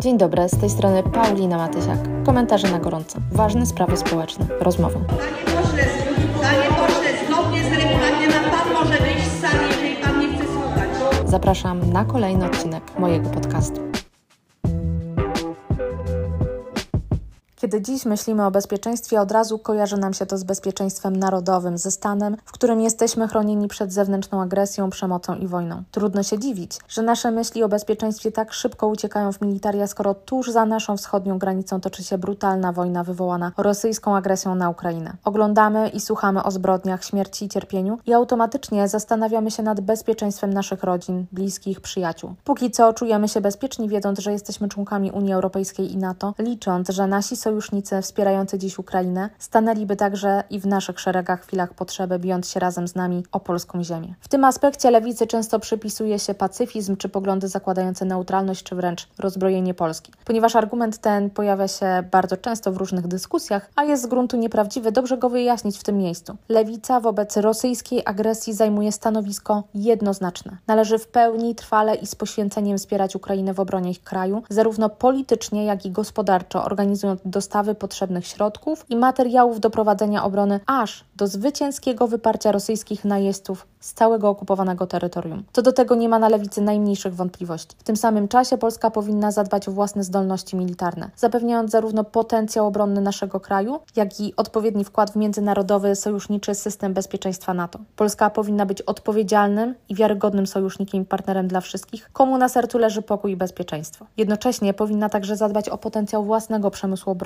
Dzień dobry, z tej strony Paulina Matysiak. Komentarze na gorąco. Ważne sprawy społeczne. Rozmowa. Panie pośle, panie pośle, zgodnie z regulaminem pan może wyjść z sali, jeżeli pan nie chce słuchać. Zapraszam na kolejny odcinek mojego podcastu. Kiedy dziś myślimy o bezpieczeństwie, od razu kojarzy nam się to z bezpieczeństwem narodowym, ze stanem, w którym jesteśmy chronieni przed zewnętrzną agresją, przemocą i wojną. Trudno się dziwić, że nasze myśli o bezpieczeństwie tak szybko uciekają w militaria, skoro tuż za naszą wschodnią granicą toczy się brutalna wojna wywołana rosyjską agresją na Ukrainę. Oglądamy i słuchamy o zbrodniach, śmierci i cierpieniu i automatycznie zastanawiamy się nad bezpieczeństwem naszych rodzin, bliskich, przyjaciół. Póki co czujemy się bezpieczni, wiedząc, że jesteśmy członkami Unii Europejskiej i NATO, licząc, że nasi sojusznicy sojusznicy wspierający dziś Ukrainę stanęliby także i w naszych szeregach w chwilach potrzeby, bijąc się razem z nami o polską ziemię. W tym aspekcie lewicy często przypisuje się pacyfizm czy poglądy zakładające neutralność czy wręcz rozbrojenie Polski. Ponieważ argument ten pojawia się bardzo często w różnych dyskusjach, a jest z gruntu nieprawdziwy, dobrze go wyjaśnić w tym miejscu. Lewica wobec rosyjskiej agresji zajmuje stanowisko jednoznaczne. Należy w pełni, trwale i z poświęceniem wspierać Ukrainę w obronie ich kraju, zarówno politycznie, jak i gospodarczo, organizując dostawy potrzebnych środków i materiałów do prowadzenia obrony aż do zwycięskiego wyparcia rosyjskich najeźdźców z całego okupowanego terytorium. Co do tego nie ma na lewicy najmniejszych wątpliwości. W tym samym czasie Polska powinna zadbać o własne zdolności militarne, zapewniając zarówno potencjał obronny naszego kraju, jak i odpowiedni wkład w międzynarodowy sojuszniczy system bezpieczeństwa NATO. Polska powinna być odpowiedzialnym i wiarygodnym sojusznikiem i partnerem dla wszystkich, komu na sercu leży pokój i bezpieczeństwo. Jednocześnie powinna także zadbać o potencjał własnego przemysłu obronnego,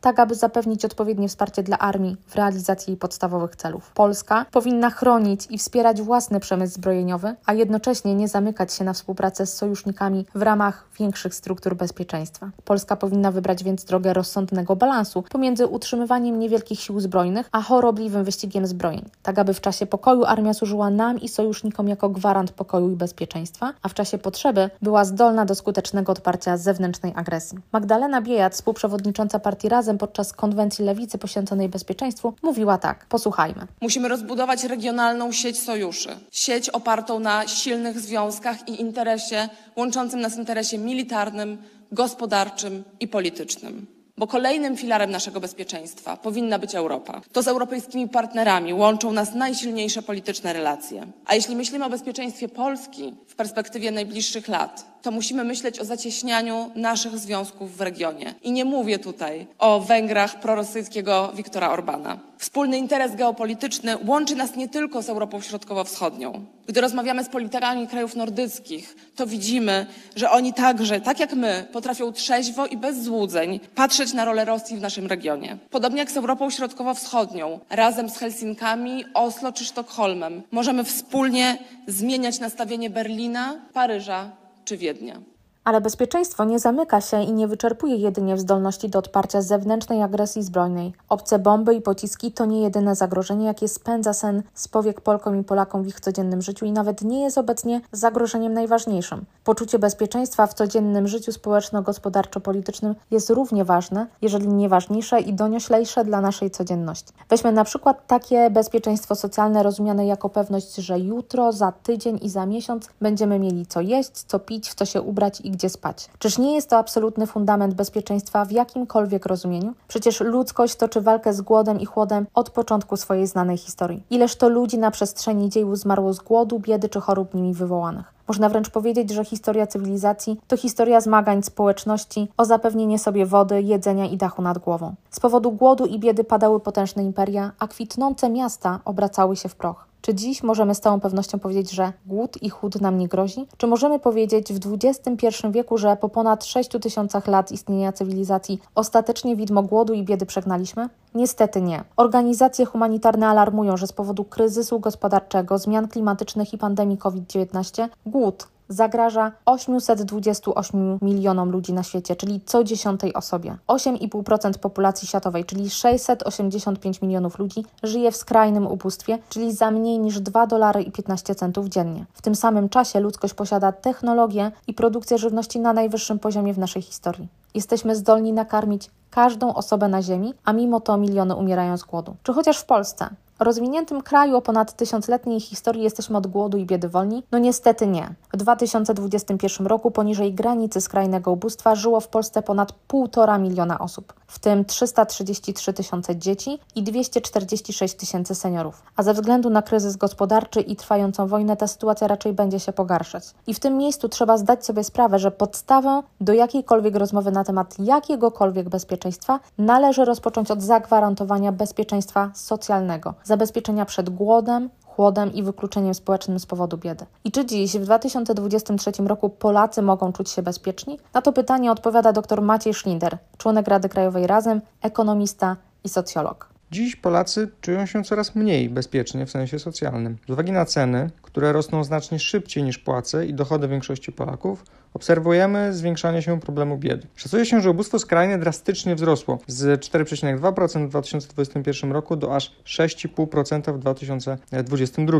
tak aby zapewnić odpowiednie wsparcie dla armii w realizacji jej podstawowych celów. Polska powinna chronić i wspierać własny przemysł zbrojeniowy, a jednocześnie nie zamykać się na współpracę z sojusznikami w ramach większych struktur bezpieczeństwa. Polska powinna wybrać więc drogę rozsądnego balansu pomiędzy utrzymywaniem niewielkich sił zbrojnych a chorobliwym wyścigiem zbrojeń, tak aby w czasie pokoju armia służyła nam i sojusznikom jako gwarant pokoju i bezpieczeństwa, a w czasie potrzeby była zdolna do skutecznego odparcia zewnętrznej agresji. Magdalena Biejat, współprzewodnicząca partii Razem podczas konwencji lewicy poświęconej bezpieczeństwu, mówiła tak: Posłuchajmy. Musimy rozbudować regionalną sieć sojuszy, sieć opartą na silnych związkach i interesie łączącym nas interesie militarnym, gospodarczym i politycznym. Bo kolejnym filarem naszego bezpieczeństwa powinna być Europa. To z europejskimi partnerami łączą nas najsilniejsze polityczne relacje. A jeśli myślimy o bezpieczeństwie Polski w perspektywie najbliższych lat, to musimy myśleć o zacieśnianiu naszych związków w regionie. I nie mówię tutaj o Węgrach prorosyjskiego Viktora Orbana. Wspólny interes geopolityczny łączy nas nie tylko z Europą Środkowo-Wschodnią. Gdy rozmawiamy z politykami krajów nordyckich, to widzimy, że oni także, tak jak my, potrafią trzeźwo i bez złudzeń patrzeć na rolę Rosji w naszym regionie. Podobnie jak z Europą Środkowo-Wschodnią, razem z Helsinkami, Oslo czy Sztokholmem, możemy wspólnie zmieniać nastawienie Berlina, Paryża czy Wiednia. Ale bezpieczeństwo nie zamyka się i nie wyczerpuje jedynie w zdolności do odparcia zewnętrznej agresji zbrojnej. Obce bomby i pociski to nie jedyne zagrożenie, jakie spędza sen z powiek Polkom i Polakom w ich codziennym życiu i nawet nie jest obecnie zagrożeniem najważniejszym. Poczucie bezpieczeństwa w codziennym życiu społeczno-gospodarczo-politycznym jest równie ważne, jeżeli nie ważniejsze i donioślejsze dla naszej codzienności. Weźmy na przykład takie bezpieczeństwo socjalne rozumiane jako pewność, że jutro, za tydzień i za miesiąc będziemy mieli co jeść, co pić, w co się ubrać i gdzie spać. Czyż nie jest to absolutny fundament bezpieczeństwa w jakimkolwiek rozumieniu? Przecież ludzkość toczy walkę z głodem i chłodem od początku swojej znanej historii. Ileż to ludzi na przestrzeni dziejów zmarło z głodu, biedy czy chorób nimi wywołanych. Można wręcz powiedzieć, że historia cywilizacji to historia zmagań społeczności o zapewnienie sobie wody, jedzenia i dachu nad głową. Z powodu głodu i biedy padały potężne imperia, a kwitnące miasta obracały się w proch. Czy dziś możemy z całą pewnością powiedzieć, że głód i chłód nam nie grozi? Czy możemy powiedzieć w XXI wieku, że po ponad 6 tysiącach lat istnienia cywilizacji ostatecznie widmo głodu i biedy przegnaliśmy? Niestety nie. Organizacje humanitarne alarmują, że z powodu kryzysu gospodarczego, zmian klimatycznych i pandemii COVID-19 głód zagraża 828 milionom ludzi na świecie, czyli co dziesiątej osobie. 8,5% populacji światowej, czyli 685 milionów ludzi, żyje w skrajnym ubóstwie, czyli za mniej niż 2 dolary i 15 centów dziennie. W tym samym czasie ludzkość posiada technologię i produkcję żywności na najwyższym poziomie w naszej historii. Jesteśmy zdolni nakarmić każdą osobę na Ziemi, a mimo to miliony umierają z głodu. Czy chociaż w Polsce rozwiniętym kraju o ponad tysiącletniej historii jesteśmy od głodu i biedy wolni? No niestety nie. W 2021 roku poniżej granicy skrajnego ubóstwa żyło w Polsce ponad 1,5 miliona osób, w tym 333 tysiące dzieci i 246 tysięcy seniorów. A ze względu na kryzys gospodarczy i trwającą wojnę ta sytuacja raczej będzie się pogarszać. I w tym miejscu trzeba zdać sobie sprawę, że podstawę do jakiejkolwiek rozmowy na temat jakiegokolwiek bezpieczeństwa należy rozpocząć od zagwarantowania bezpieczeństwa socjalnego, zabezpieczenia przed głodem, chłodem i wykluczeniem społecznym z powodu biedy. I czy dziś, w 2023 roku, Polacy mogą czuć się bezpieczni? Na to pytanie odpowiada dr Maciej Schlinder, członek Rady Krajowej Razem, ekonomista i socjolog. Dziś Polacy czują się coraz mniej bezpiecznie w sensie socjalnym. Z uwagi na ceny, które rosną znacznie szybciej niż płace i dochody większości Polaków, obserwujemy zwiększanie się problemu biedy. Szacuje się, że ubóstwo skrajne drastycznie wzrosło z 4,2% w 2021 roku do aż 6,5% w 2022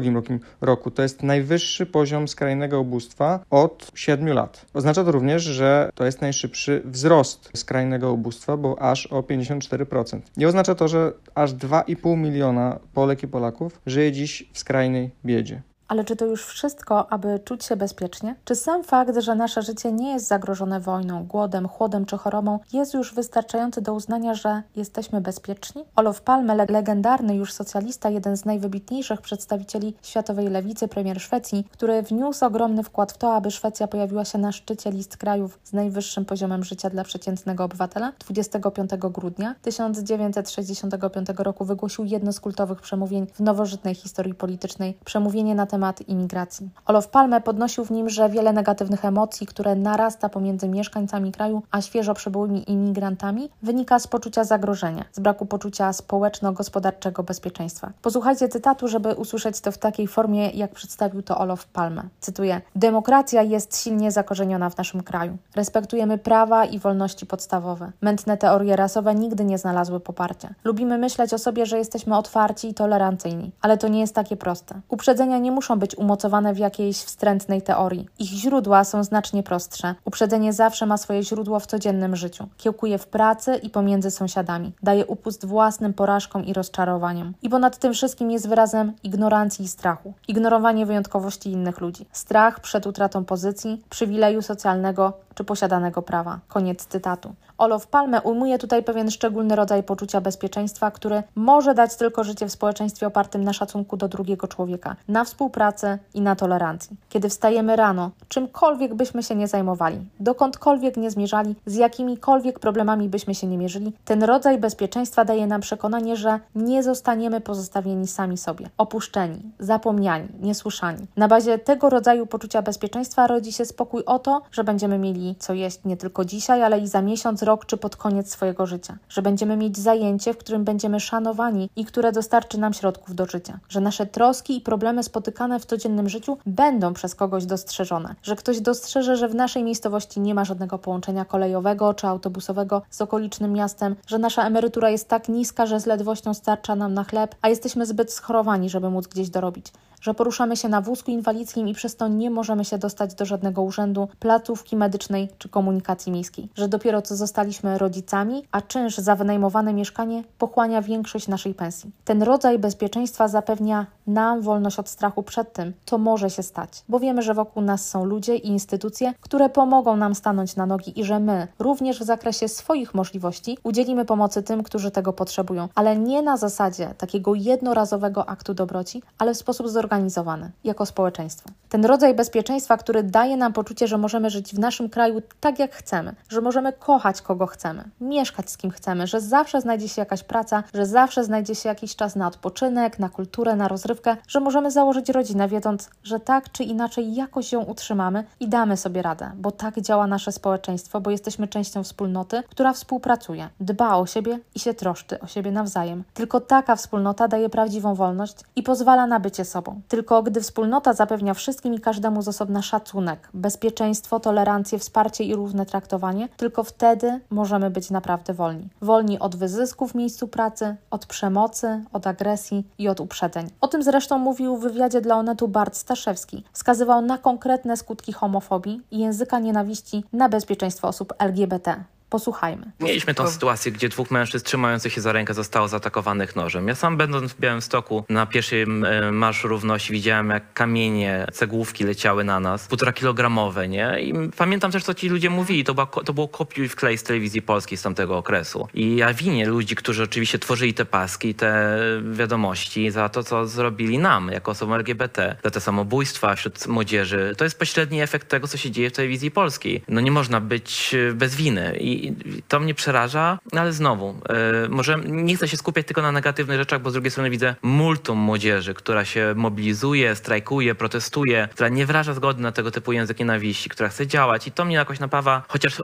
roku. To jest najwyższy poziom skrajnego ubóstwa od 7 lat. Oznacza to również, że to jest najszybszy wzrost skrajnego ubóstwa, bo aż o 54%. I oznacza to, że aż 2,5 miliona Polek i Polaków żyje dziś w skrajnej biedzie. Ale czy to już wszystko, aby czuć się bezpiecznie? Czy sam fakt, że nasze życie nie jest zagrożone wojną, głodem, chłodem czy chorobą, jest już wystarczający do uznania, że jesteśmy bezpieczni? Olof Palme, legendarny już socjalista, jeden z najwybitniejszych przedstawicieli światowej lewicy, premier Szwecji, który wniósł ogromny wkład w to, aby Szwecja pojawiła się na szczycie list krajów z najwyższym poziomem życia dla przeciętnego obywatela, 25 grudnia 1965 roku wygłosił jedno z kultowych przemówień w nowożytnej historii politycznej, przemówienie na temat temat imigracji. Olof Palme podnosił w nim, że wiele negatywnych emocji, które narasta pomiędzy mieszkańcami kraju a świeżo przybyłymi imigrantami, wynika z poczucia zagrożenia, z braku poczucia społeczno-gospodarczego bezpieczeństwa. Posłuchajcie cytatu, żeby usłyszeć to w takiej formie, jak przedstawił to Olof Palme. Cytuję: Demokracja jest silnie zakorzeniona w naszym kraju. Respektujemy prawa i wolności podstawowe. Mętne teorie rasowe nigdy nie znalazły poparcia. Lubimy myśleć o sobie, że jesteśmy otwarci i tolerancyjni, ale to nie jest takie proste. Uprzedzenia nie muszą muszą być umocowane w jakiejś wstrętnej teorii. Ich źródła są znacznie prostsze. Uprzedzenie zawsze ma swoje źródło w codziennym życiu. Kiełkuje w pracy i pomiędzy sąsiadami. Daje upust własnym porażkom i rozczarowaniom. I ponad tym wszystkim jest wyrazem ignorancji i strachu. Ignorowanie wyjątkowości innych ludzi. Strach przed utratą pozycji, przywileju socjalnego czy posiadanego prawa. Koniec cytatu. Olof Palme ujmuje tutaj pewien szczególny rodzaj poczucia bezpieczeństwa, który może dać tylko życie w społeczeństwie opartym na szacunku do drugiego człowieka, na współpracy i na tolerancji. Kiedy wstajemy rano, czymkolwiek byśmy się nie zajmowali, dokądkolwiek nie zmierzali, z jakimikolwiek problemami byśmy się nie mierzyli, ten rodzaj bezpieczeństwa daje nam przekonanie, że nie zostaniemy pozostawieni sami sobie, opuszczeni, zapomniani, niesłyszani. Na bazie tego rodzaju poczucia bezpieczeństwa rodzi się spokój o to, że będziemy mieli co jeść nie tylko dzisiaj, ale i za miesiąc, rok czy pod koniec swojego życia, że będziemy mieć zajęcie, w którym będziemy szanowani i które dostarczy nam środków do życia, że nasze troski i problemy spotykane w codziennym życiu będą przez kogoś dostrzeżone, że ktoś dostrzeże, że w naszej miejscowości nie ma żadnego połączenia kolejowego czy autobusowego z okolicznym miastem, że nasza emerytura jest tak niska, że z ledwością starcza nam na chleb, a jesteśmy zbyt schorowani, żeby móc gdzieś dorobić że poruszamy się na wózku inwalidzkim i przez to nie możemy się dostać do żadnego urzędu, placówki medycznej czy komunikacji miejskiej, że dopiero co zostaliśmy rodzicami, a czynsz za wynajmowane mieszkanie pochłania większość naszej pensji. Ten rodzaj bezpieczeństwa zapewnia nam wolność od strachu przed tym, co może się stać, bo wiemy, że wokół nas są ludzie i instytucje, które pomogą nam stanąć na nogi i że my, również w zakresie swoich możliwości, udzielimy pomocy tym, którzy tego potrzebują, ale nie na zasadzie takiego jednorazowego aktu dobroci, ale w sposób zorganizowany zorganizowany jako społeczeństwo. Ten rodzaj bezpieczeństwa, który daje nam poczucie, że możemy żyć w naszym kraju tak jak chcemy, że możemy kochać kogo chcemy, mieszkać z kim chcemy, że zawsze znajdzie się jakaś praca, że zawsze znajdzie się jakiś czas na odpoczynek, na kulturę, na rozrywkę, że możemy założyć rodzinę, wiedząc, że tak czy inaczej jakoś ją utrzymamy i damy sobie radę, bo tak działa nasze społeczeństwo, bo jesteśmy częścią wspólnoty, która współpracuje, dba o siebie i się troszczy o siebie nawzajem. Tylko taka wspólnota daje prawdziwą wolność i pozwala na bycie sobą. Tylko gdy wspólnota zapewnia wszystkim i każdemu z osobna szacunek, bezpieczeństwo, tolerancję, wsparcie i równe traktowanie, tylko wtedy możemy być naprawdę wolni. Wolni od wyzysków w miejscu pracy, od przemocy, od agresji i od uprzedzeń. O tym zresztą mówił w wywiadzie dla Onetu Bart Staszewski. Wskazywał na konkretne skutki homofobii i języka nienawiści na bezpieczeństwo osób LGBT. Posłuchajmy. Mieliśmy tą sytuację, gdzie dwóch mężczyzn trzymających się za rękę zostało zaatakowanych nożem. Ja sam będąc w Białymstoku na pierwszym e, Marszu Równości widziałem, jak kamienie, cegłówki leciały na nas, półtora kilogramowe, nie? I pamiętam też, co ci ludzie mówili. To, była, to było kopiuj w klej z telewizji polskiej z tamtego okresu. I ja winię ludzi, którzy oczywiście tworzyli te paski, te wiadomości za to, co zrobili nam, jako osobom LGBT, za te samobójstwa wśród młodzieży. To jest pośredni efekt tego, co się dzieje w telewizji polskiej. No nie można być e, bez winy. I to mnie przeraża, ale znowu, e, może nie chcę się skupiać tylko na negatywnych rzeczach, bo z drugiej strony widzę multum młodzieży, która się mobilizuje, strajkuje, protestuje, która nie wyraża zgody na tego typu język nienawiści, która chce działać i to mnie jakoś napawa chociaż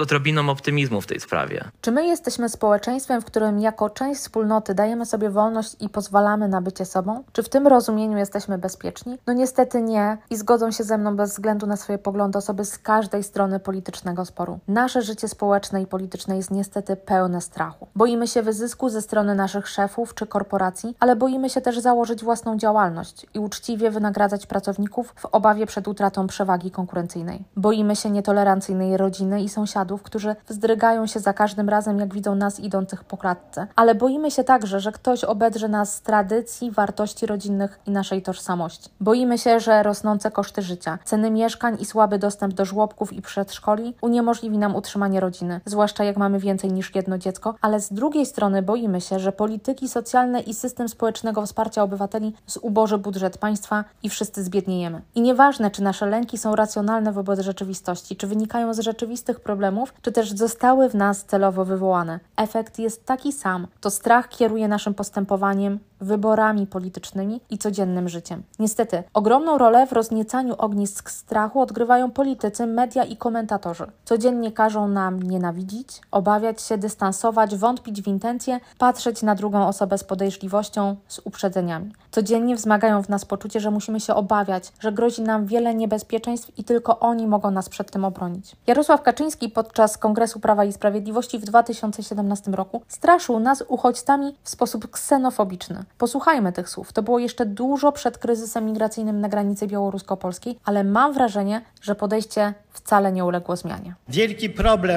odrobiną optymizmu w tej sprawie. Czy my jesteśmy społeczeństwem, w którym jako część wspólnoty dajemy sobie wolność i pozwalamy na bycie sobą? Czy w tym rozumieniu jesteśmy bezpieczni? No niestety nie i zgodzą się ze mną bez względu na swoje poglądy osoby z każdej strony politycznego sporu. Nasze życie społeczne i polityczne jest niestety pełne strachu. Boimy się wyzysku ze strony naszych szefów czy korporacji, ale boimy się też założyć własną działalność i uczciwie wynagradzać pracowników w obawie przed utratą przewagi konkurencyjnej. Boimy się nietolerancyjnej rodziny i sąsiadów, którzy wzdrygają się za każdym razem, jak widzą nas idących po klatce. Ale boimy się także, że ktoś obedrze nas z tradycji, wartości rodzinnych i naszej tożsamości. Boimy się, że rosnące koszty życia, ceny mieszkań i słaby dostęp do żłobków i przedszkoli uniemożliwi nam utrzymanie rodziny, zwłaszcza jak mamy więcej niż jedno dziecko, ale z drugiej strony boimy się, że polityki socjalne i system społecznego wsparcia obywateli zuboży budżet państwa i wszyscy zbiedniejemy. I nieważne, czy nasze lęki są racjonalne wobec rzeczywistości, czy wynikają z rzeczywistych problemów, czy też zostały w nas celowo wywołane. Efekt jest taki sam. To strach kieruje naszym postępowaniem, wyborami politycznymi i codziennym życiem. Niestety, ogromną rolę w rozniecaniu ognisk strachu odgrywają politycy, media i komentatorzy. Codziennie każą nam nienawidzić, obawiać się, dystansować, wątpić w intencje, patrzeć na drugą osobę z podejrzliwością, z uprzedzeniami. Codziennie wzmagają w nas poczucie, że musimy się obawiać, że grozi nam wiele niebezpieczeństw i tylko oni mogą nas przed tym obronić. Jarosław Kaczyński podczas Kongresu Prawa i Sprawiedliwości w 2017 roku straszył nas uchodźcami w sposób ksenofobiczny. Posłuchajmy tych słów. To było jeszcze dużo przed kryzysem migracyjnym na granicy białorusko-polskiej, ale mam wrażenie, że podejście wcale nie uległo zmianie. Wielki problem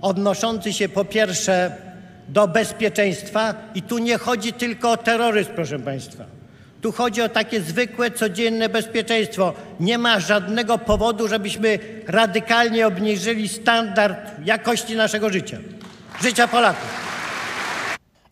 odnoszący się po pierwsze do bezpieczeństwa i tu nie chodzi tylko o terroryzm, proszę Państwa. Tu chodzi o takie zwykłe, codzienne bezpieczeństwo. Nie ma żadnego powodu, żebyśmy radykalnie obniżyli standard jakości naszego życia, życia Polaków.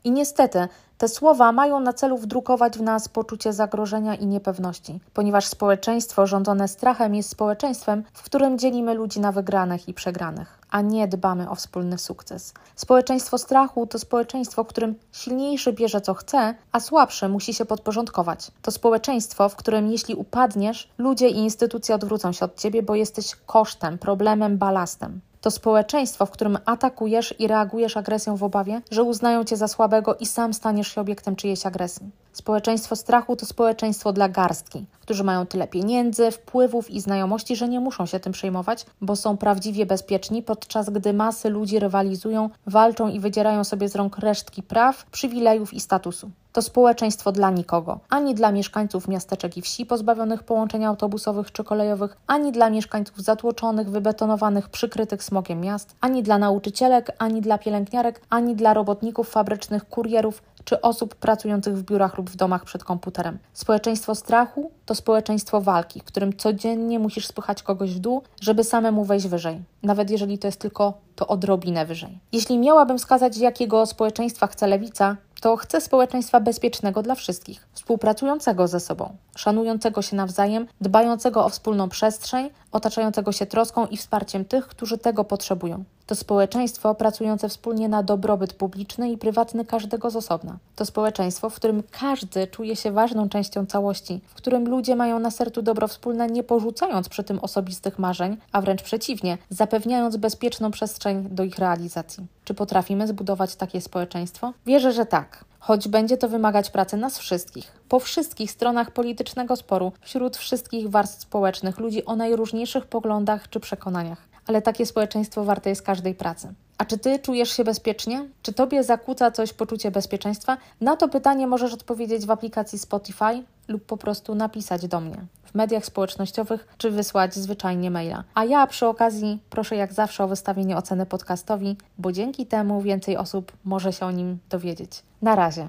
I niestety te słowa mają na celu wdrukować w nas poczucie zagrożenia i niepewności, ponieważ społeczeństwo rządzone strachem jest społeczeństwem, w którym dzielimy ludzi na wygranych i przegranych, a nie dbamy o wspólny sukces. Społeczeństwo strachu to społeczeństwo, w którym silniejszy bierze co chce, a słabszy musi się podporządkować. To społeczeństwo, w którym jeśli upadniesz, ludzie i instytucje odwrócą się od ciebie, bo jesteś kosztem, problemem, balastem. To społeczeństwo, w którym atakujesz i reagujesz agresją w obawie, że uznają cię za słabego i sam staniesz się obiektem czyjejś agresji. Społeczeństwo strachu to społeczeństwo dla garstki, którzy mają tyle pieniędzy, wpływów i znajomości, że nie muszą się tym przejmować, bo są prawdziwie bezpieczni, podczas gdy masy ludzi rywalizują, walczą i wydzierają sobie z rąk resztki praw, przywilejów i statusu. To społeczeństwo dla nikogo, ani dla mieszkańców miasteczek i wsi pozbawionych połączeń autobusowych czy kolejowych, ani dla mieszkańców zatłoczonych, wybetonowanych, przykrytych smogiem miast, ani dla nauczycielek, ani dla pielęgniarek, ani dla robotników fabrycznych, kurierów czy osób pracujących w biurach lub w domach przed komputerem. Społeczeństwo strachu to społeczeństwo walki, w którym codziennie musisz spychać kogoś w dół, żeby samemu wejść wyżej, nawet jeżeli to jest tylko to odrobinę wyżej. Jeśli miałabym wskazać, jakiego społeczeństwa chce lewica, to chcę społeczeństwa bezpiecznego dla wszystkich, współpracującego ze sobą, szanującego się nawzajem, dbającego o wspólną przestrzeń, otaczającego się troską i wsparciem tych, którzy tego potrzebują. To społeczeństwo pracujące wspólnie na dobrobyt publiczny i prywatny każdego z osobna. To społeczeństwo, w którym każdy czuje się ważną częścią całości, w którym ludzie mają na sercu dobro wspólne, nie porzucając przy tym osobistych marzeń, a wręcz przeciwnie, zapewniając bezpieczną przestrzeń do ich realizacji. Czy potrafimy zbudować takie społeczeństwo? Wierzę, że tak choć będzie to wymagać pracy nas wszystkich, po wszystkich stronach politycznego sporu, wśród wszystkich warstw społecznych, ludzi o najróżniejszych poglądach czy przekonaniach. Ale takie społeczeństwo warte jest każdej pracy. A czy ty czujesz się bezpiecznie? Czy tobie zakłóca coś poczucie bezpieczeństwa? Na to pytanie możesz odpowiedzieć w aplikacji Spotify lub po prostu napisać do mnie w mediach społecznościowych czy wysłać zwyczajnie maila. A ja przy okazji proszę jak zawsze o wystawienie oceny podcastowi, bo dzięki temu więcej osób może się o nim dowiedzieć. Na razie.